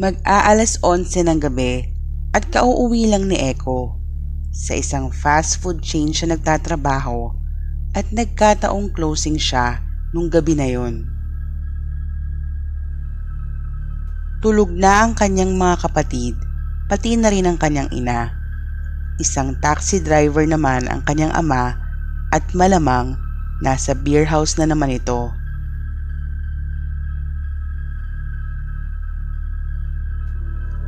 Mag-aalas 11 ng gabi at kauuwi lang ni Echo. Sa isang fast food chain siya nagtatrabaho at nagkataong closing siya nung gabi na yon. Tulog na ang kanyang mga kapatid, pati na rin ang kanyang ina. Isang taxi driver naman ang kanyang ama at malamang nasa beer house na naman ito.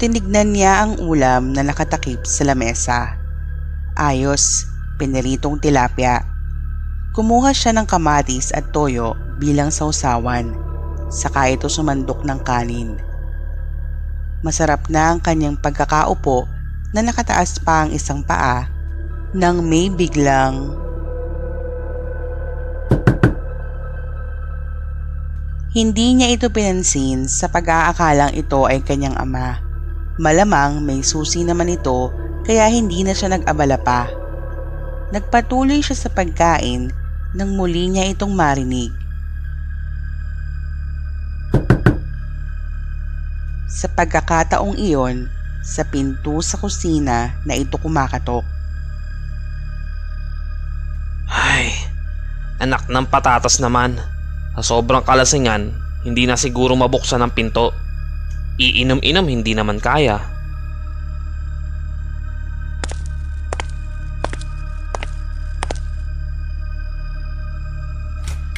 Tinignan niya ang ulam na nakatakip sa lamesa. Ayos, piniritong tilapia. Kumuha siya ng kamatis at toyo bilang sausawan. Saka ito sumandok ng kanin. Masarap na ang kanyang pagkakaupo na nakataas pa ang isang paa nang may biglang Hindi niya ito pinansin sa pag-aakalang ito ay kanyang ama. Malamang may susi naman ito kaya hindi na siya nag-abala pa. Nagpatuloy siya sa pagkain nang muli niya itong marinig. Sa pagkakataong iyon, sa pinto sa kusina na ito kumakatok. Ay, anak ng patatas naman. Sa sobrang kalasingan, hindi na siguro mabuksan ang pinto. Iinom-inom hindi naman kaya.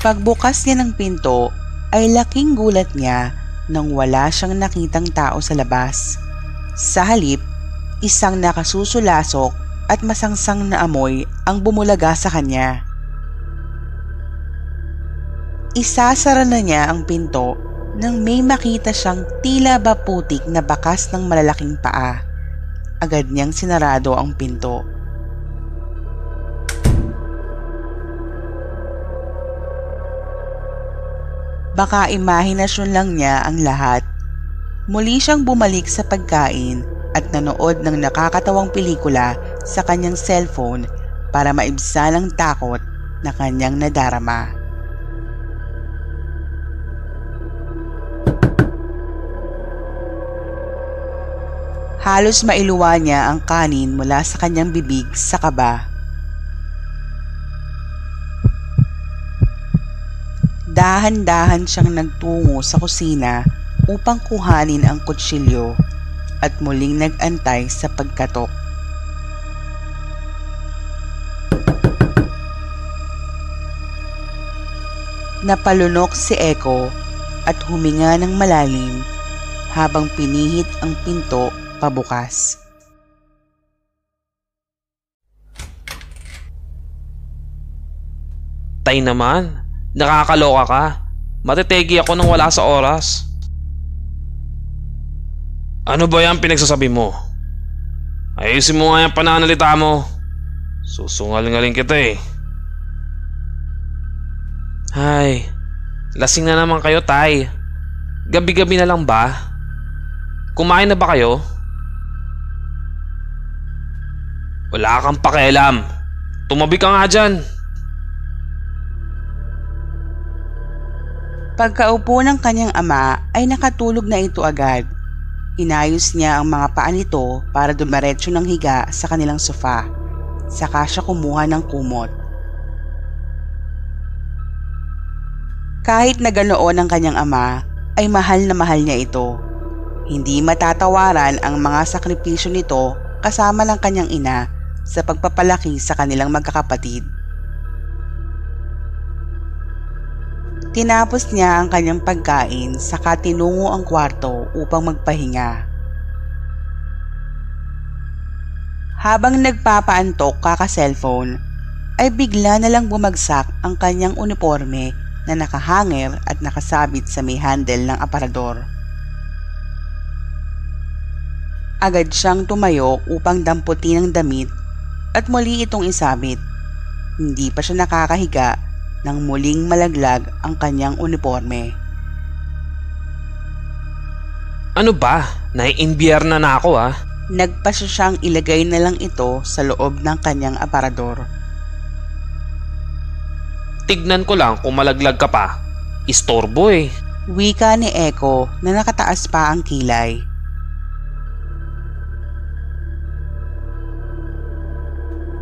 Pagbukas niya ng pinto ay laking gulat niya nang wala siyang nakitang tao sa labas. Sa halip, isang nakasusulasok at masangsang na amoy ang bumulaga sa kanya. Isasara na niya ang pinto nang may makita siyang tila ba putik na bakas ng malalaking paa. Agad niyang sinarado ang pinto. Baka imahinasyon lang niya ang lahat. Muli siyang bumalik sa pagkain at nanood ng nakakatawang pelikula sa kanyang cellphone para maibsan ang takot na kanyang nadarama. Halos mailuwa niya ang kanin mula sa kanyang bibig sa kaba. Dahan-dahan siyang nagtungo sa kusina upang kuhanin ang kutsilyo at muling nag-antay sa pagkatok. Napalunok si Echo at huminga ng malalim habang pinihit ang pinto pabukas. Tay naman, nakakaloka ka. Matitegi ako nang wala sa oras. Ano ba yan pinagsasabi mo? Ayusin mo nga yung pananalita mo. Susungal-ngaling kita eh. Ay, lasing na naman kayo tay. Gabi-gabi na lang ba? Kumain na ba kayo? Wala kang pakialam. Tumabi ka nga dyan. Pagkaupo ng kanyang ama ay nakatulog na ito agad. Inayos niya ang mga paa nito para dumiretso ng higa sa kanilang sofa. Saka siya kumuha ng kumot. Kahit na ganoon ang kanyang ama, ay mahal na mahal niya ito. Hindi matatawaran ang mga sakripisyo nito kasama ng kanyang ina sa pagpapalaki sa kanilang magkakapatid. Tinapos niya ang kanyang pagkain saka tinungo ang kwarto upang magpahinga. Habang nagpapaantok kaka-cellphone, ay bigla na lang bumagsak ang kanyang uniforme na nakahanger at nakasabit sa may handle ng aparador. Agad siyang tumayo upang damputin ang damit at muli itong isabit. Hindi pa siya nakakahiga nang muling malaglag ang kanyang uniforme. Ano ba? Naiimbyer na na ako ah. Nagpasya siyang ilagay na lang ito sa loob ng kanyang aparador. Tignan ko lang kung malaglag ka pa. Istorbo eh. Wika ni Echo na nakataas pa ang kilay.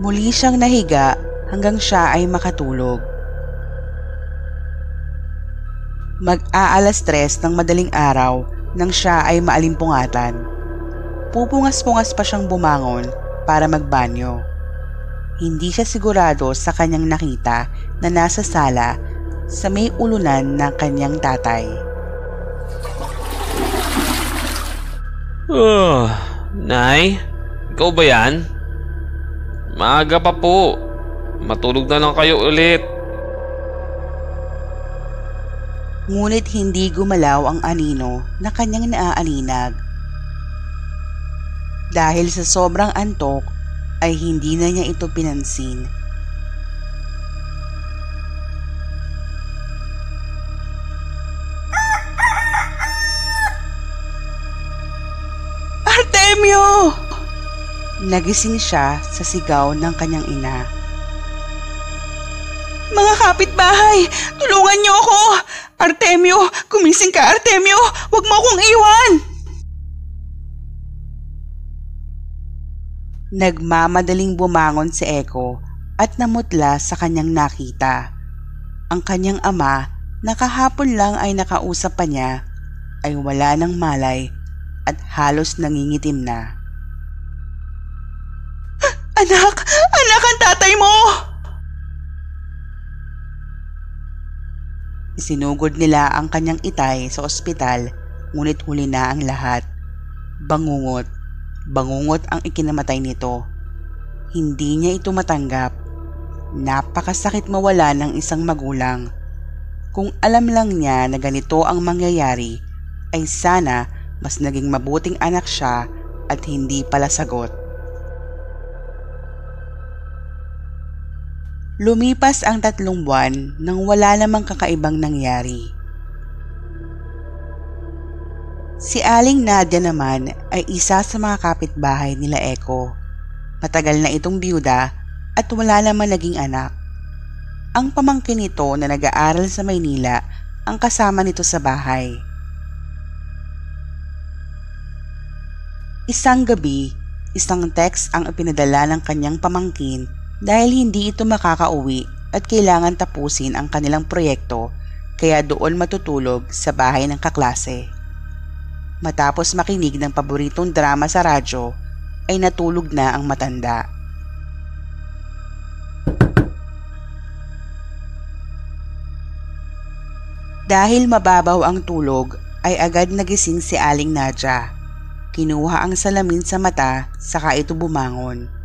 Muli siyang nahiga hanggang siya ay makatulog. Mag-aalas tres ng madaling araw nang siya ay maalimpungatan. Pupungas-pungas pa siyang bumangon para magbanyo. Hindi siya sigurado sa kanyang nakita na nasa sala sa may ulunan ng kanyang tatay. Oh, Nay, ikaw ba yan? Maaga pa po. Matulog na lang kayo ulit. Ngunit hindi gumalaw ang anino na kanyang naaalinag. Dahil sa sobrang antok ay hindi na niya ito pinansin. Nagising siya sa sigaw ng kanyang ina. Mga kapitbahay, tulungan niyo ako! Artemio, kumising ka Artemio! Huwag mo akong iwan! Nagmamadaling bumangon si Eko at namutla sa kanyang nakita. Ang kanyang ama na kahapon lang ay nakausap pa niya ay wala ng malay at halos nangingitim na. Anak! Anak ang tatay mo! Isinugod nila ang kanyang itay sa ospital ngunit huli na ang lahat. Bangungot. Bangungot ang ikinamatay nito. Hindi niya ito matanggap. Napakasakit mawala ng isang magulang. Kung alam lang niya na ganito ang mangyayari, ay sana mas naging mabuting anak siya at hindi pala sagot. Lumipas ang tatlong buwan nang wala namang kakaibang nangyari. Si Aling Nadia naman ay isa sa mga kapitbahay nila Eko. Matagal na itong byuda at wala naman naging anak. Ang pamangkin nito na nag-aaral sa Maynila ang kasama nito sa bahay. Isang gabi, isang text ang ipinadala ng kanyang pamangkin dahil hindi ito makakauwi at kailangan tapusin ang kanilang proyekto kaya doon matutulog sa bahay ng kaklase. Matapos makinig ng paboritong drama sa radyo, ay natulog na ang matanda. Dahil mababaw ang tulog, ay agad nagising si Aling Nadja. Kinuha ang salamin sa mata, saka ito bumangon.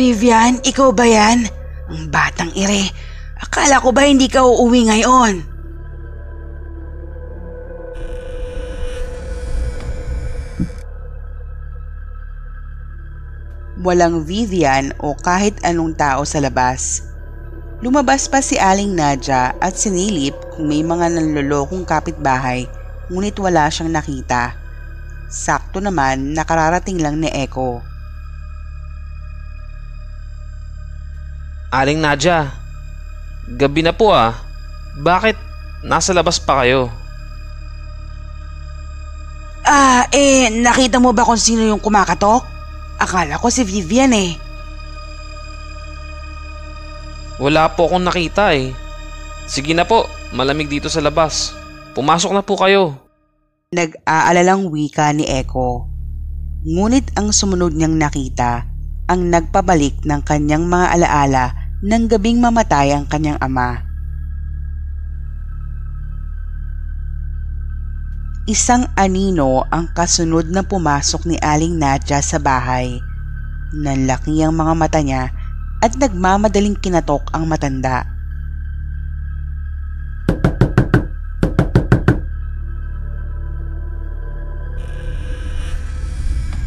Vivian, ikaw ba yan? Ang batang ire. Akala ko ba hindi ka uuwi ngayon? Walang Vivian o kahit anong tao sa labas. Lumabas pa si Aling Nadja at sinilip kung may mga nanlolokong kapitbahay ngunit wala siyang nakita. Sakto naman nakararating lang ni Eko. Aling Nadja, gabi na po ah. Bakit nasa labas pa kayo? Ah, eh, nakita mo ba kung sino yung kumakatok? Akala ko si Vivian eh. Wala po akong nakita eh. Sige na po, malamig dito sa labas. Pumasok na po kayo. Nag-aalalang wika ni Eko. Ngunit ang sumunod niyang nakita ang nagpabalik ng kanyang mga alaala ng gabing mamatay ang kanyang ama. Isang anino ang kasunod na pumasok ni Aling Nadja sa bahay. Nanlaki ang mga mata niya at nagmamadaling kinatok ang matanda.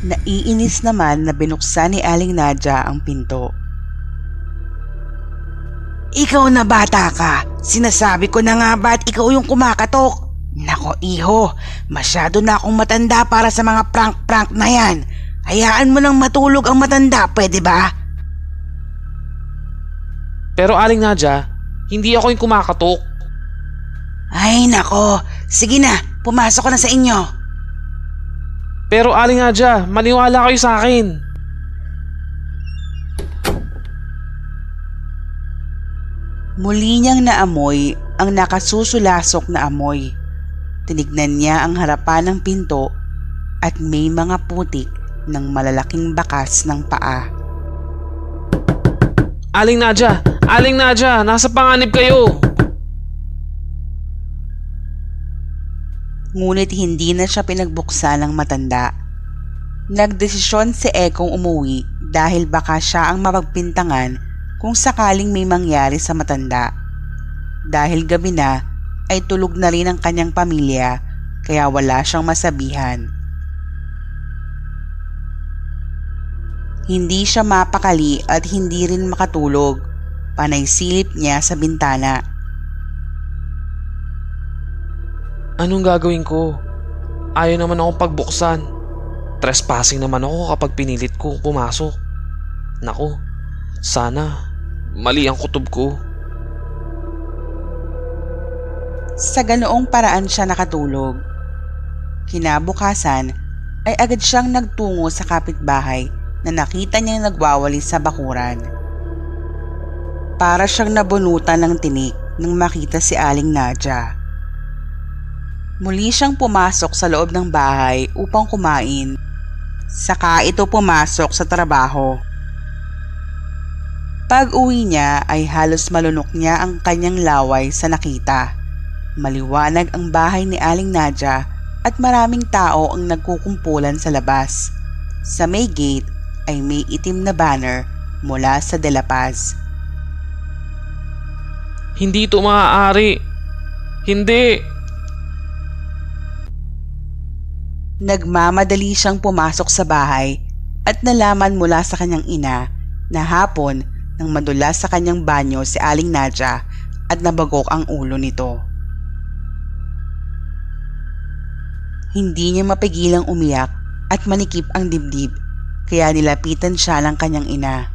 Naiinis naman na binuksan ni Aling Nadja ang pinto. Ikaw na bata ka. Sinasabi ko na nga ba't ikaw yung kumakatok? Nako iho, masyado na akong matanda para sa mga prank-prank na yan. Hayaan mo nang matulog ang matanda, pwede ba? Pero Aling Nadja, hindi ako yung kumakatok. Ay nako, sige na, pumasok ko na sa inyo. Pero Aling Nadja, maniwala kayo sa akin. Muli niyang naamoy ang nakasusulasok na amoy. Tinignan niya ang harapan ng pinto at may mga putik ng malalaking bakas ng paa. Aling Nadja, Aling Nadja, nasa panganib kayo. Ngunit hindi na siya pinagbuksan ng matanda. Nagdesisyon si Ekong umuwi dahil baka siya ang mapagpintangan kung sakaling may mangyari sa matanda. Dahil gabi na ay tulog na rin ang kanyang pamilya kaya wala siyang masabihan. Hindi siya mapakali at hindi rin makatulog. Panay silip niya sa bintana. Anong gagawin ko? Ayaw naman akong pagbuksan. Trespassing naman ako kapag pinilit ko pumasok. Nako, sana mali ang kutob ko. Sa ganoong paraan siya nakatulog. Kinabukasan ay agad siyang nagtungo sa kapitbahay na nakita niyang nagwawali sa bakuran. Para siyang nabunutan ng tinik nang makita si Aling Nadja. Muli siyang pumasok sa loob ng bahay upang kumain. Saka ito pumasok sa trabaho. Pag uwi niya ay halos malunok niya ang kanyang laway sa nakita. Maliwanag ang bahay ni Aling Nadja at maraming tao ang nagkukumpulan sa labas. Sa may gate ay may itim na banner mula sa De La Paz. Hindi ito maaari. Hindi. Nagmamadali siyang pumasok sa bahay at nalaman mula sa kanyang ina na hapon nang madulas sa kanyang banyo si Aling Nadja at nabagok ang ulo nito. Hindi niya mapigilang umiyak at manikip ang dibdib kaya nilapitan siya ng kanyang ina.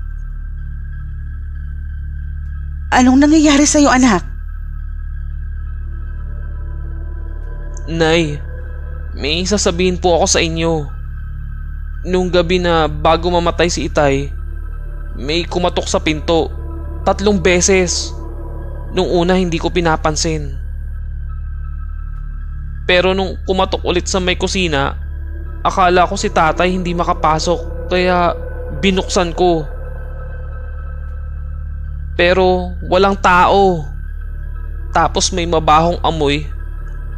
Anong nangyayari sa iyo anak? Nay, may sasabihin po ako sa inyo. Nung gabi na bago mamatay si Itay, may kumatok sa pinto. Tatlong beses. Nung una hindi ko pinapansin. Pero nung kumatok ulit sa may kusina, akala ko si tatay hindi makapasok kaya binuksan ko. Pero walang tao. Tapos may mabahong amoy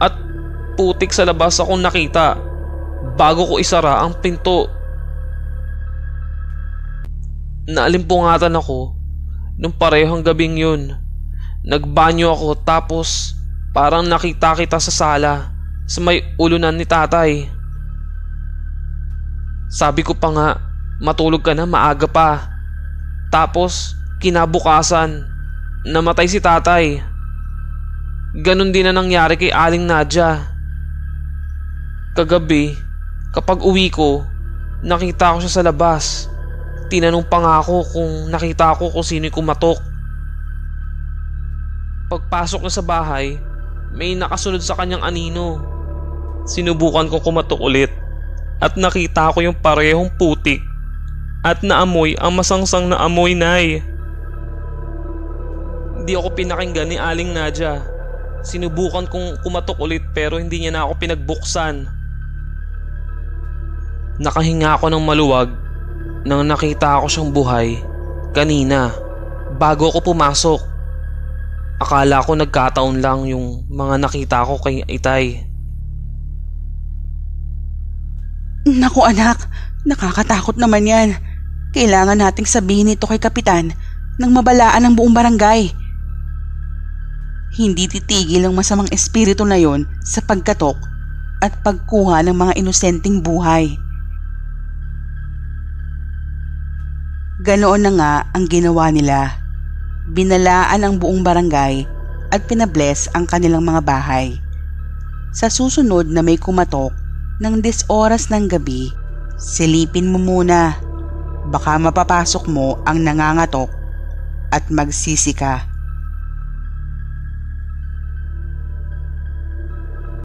at putik sa labas akong nakita bago ko isara ang pinto. Naalimpungatan ako nung parehong gabing yun. Nagbanyo ako tapos parang nakita kita sa sala sa may ulunan ni tatay. Sabi ko pa nga, matulog ka na maaga pa. Tapos kinabukasan, namatay si tatay. Ganon din na nangyari kay Aling Nadja. Kagabi, kapag uwi ko, nakita ko siya sa labas. Tinanong pa nga ako kung nakita ko kung sino yung kumatok. Pagpasok na sa bahay, may nakasunod sa kanyang anino. Sinubukan ko kumatok ulit at nakita ko yung parehong putik at naamoy ang masangsang na amoy nay. Hindi ako pinakinggan ni Aling Nadja. Sinubukan kong kumatok ulit pero hindi niya na ako pinagbuksan. Nakahinga ako ng maluwag nang nakita ako siyang buhay kanina bago ako pumasok. Akala ko nagkataon lang yung mga nakita ko kay Itay. Naku anak, nakakatakot naman yan. Kailangan nating sabihin ito kay Kapitan nang mabalaan ng buong barangay. Hindi titigil ang masamang espiritu na yon sa pagkatok at pagkuha ng mga inosenteng buhay. Ganoon na nga ang ginawa nila. Binalaan ang buong barangay at pinabless ang kanilang mga bahay. Sa susunod na may kumatok ng 10 oras ng gabi, silipin mo muna. Baka mapapasok mo ang nangangatok at magsisi ka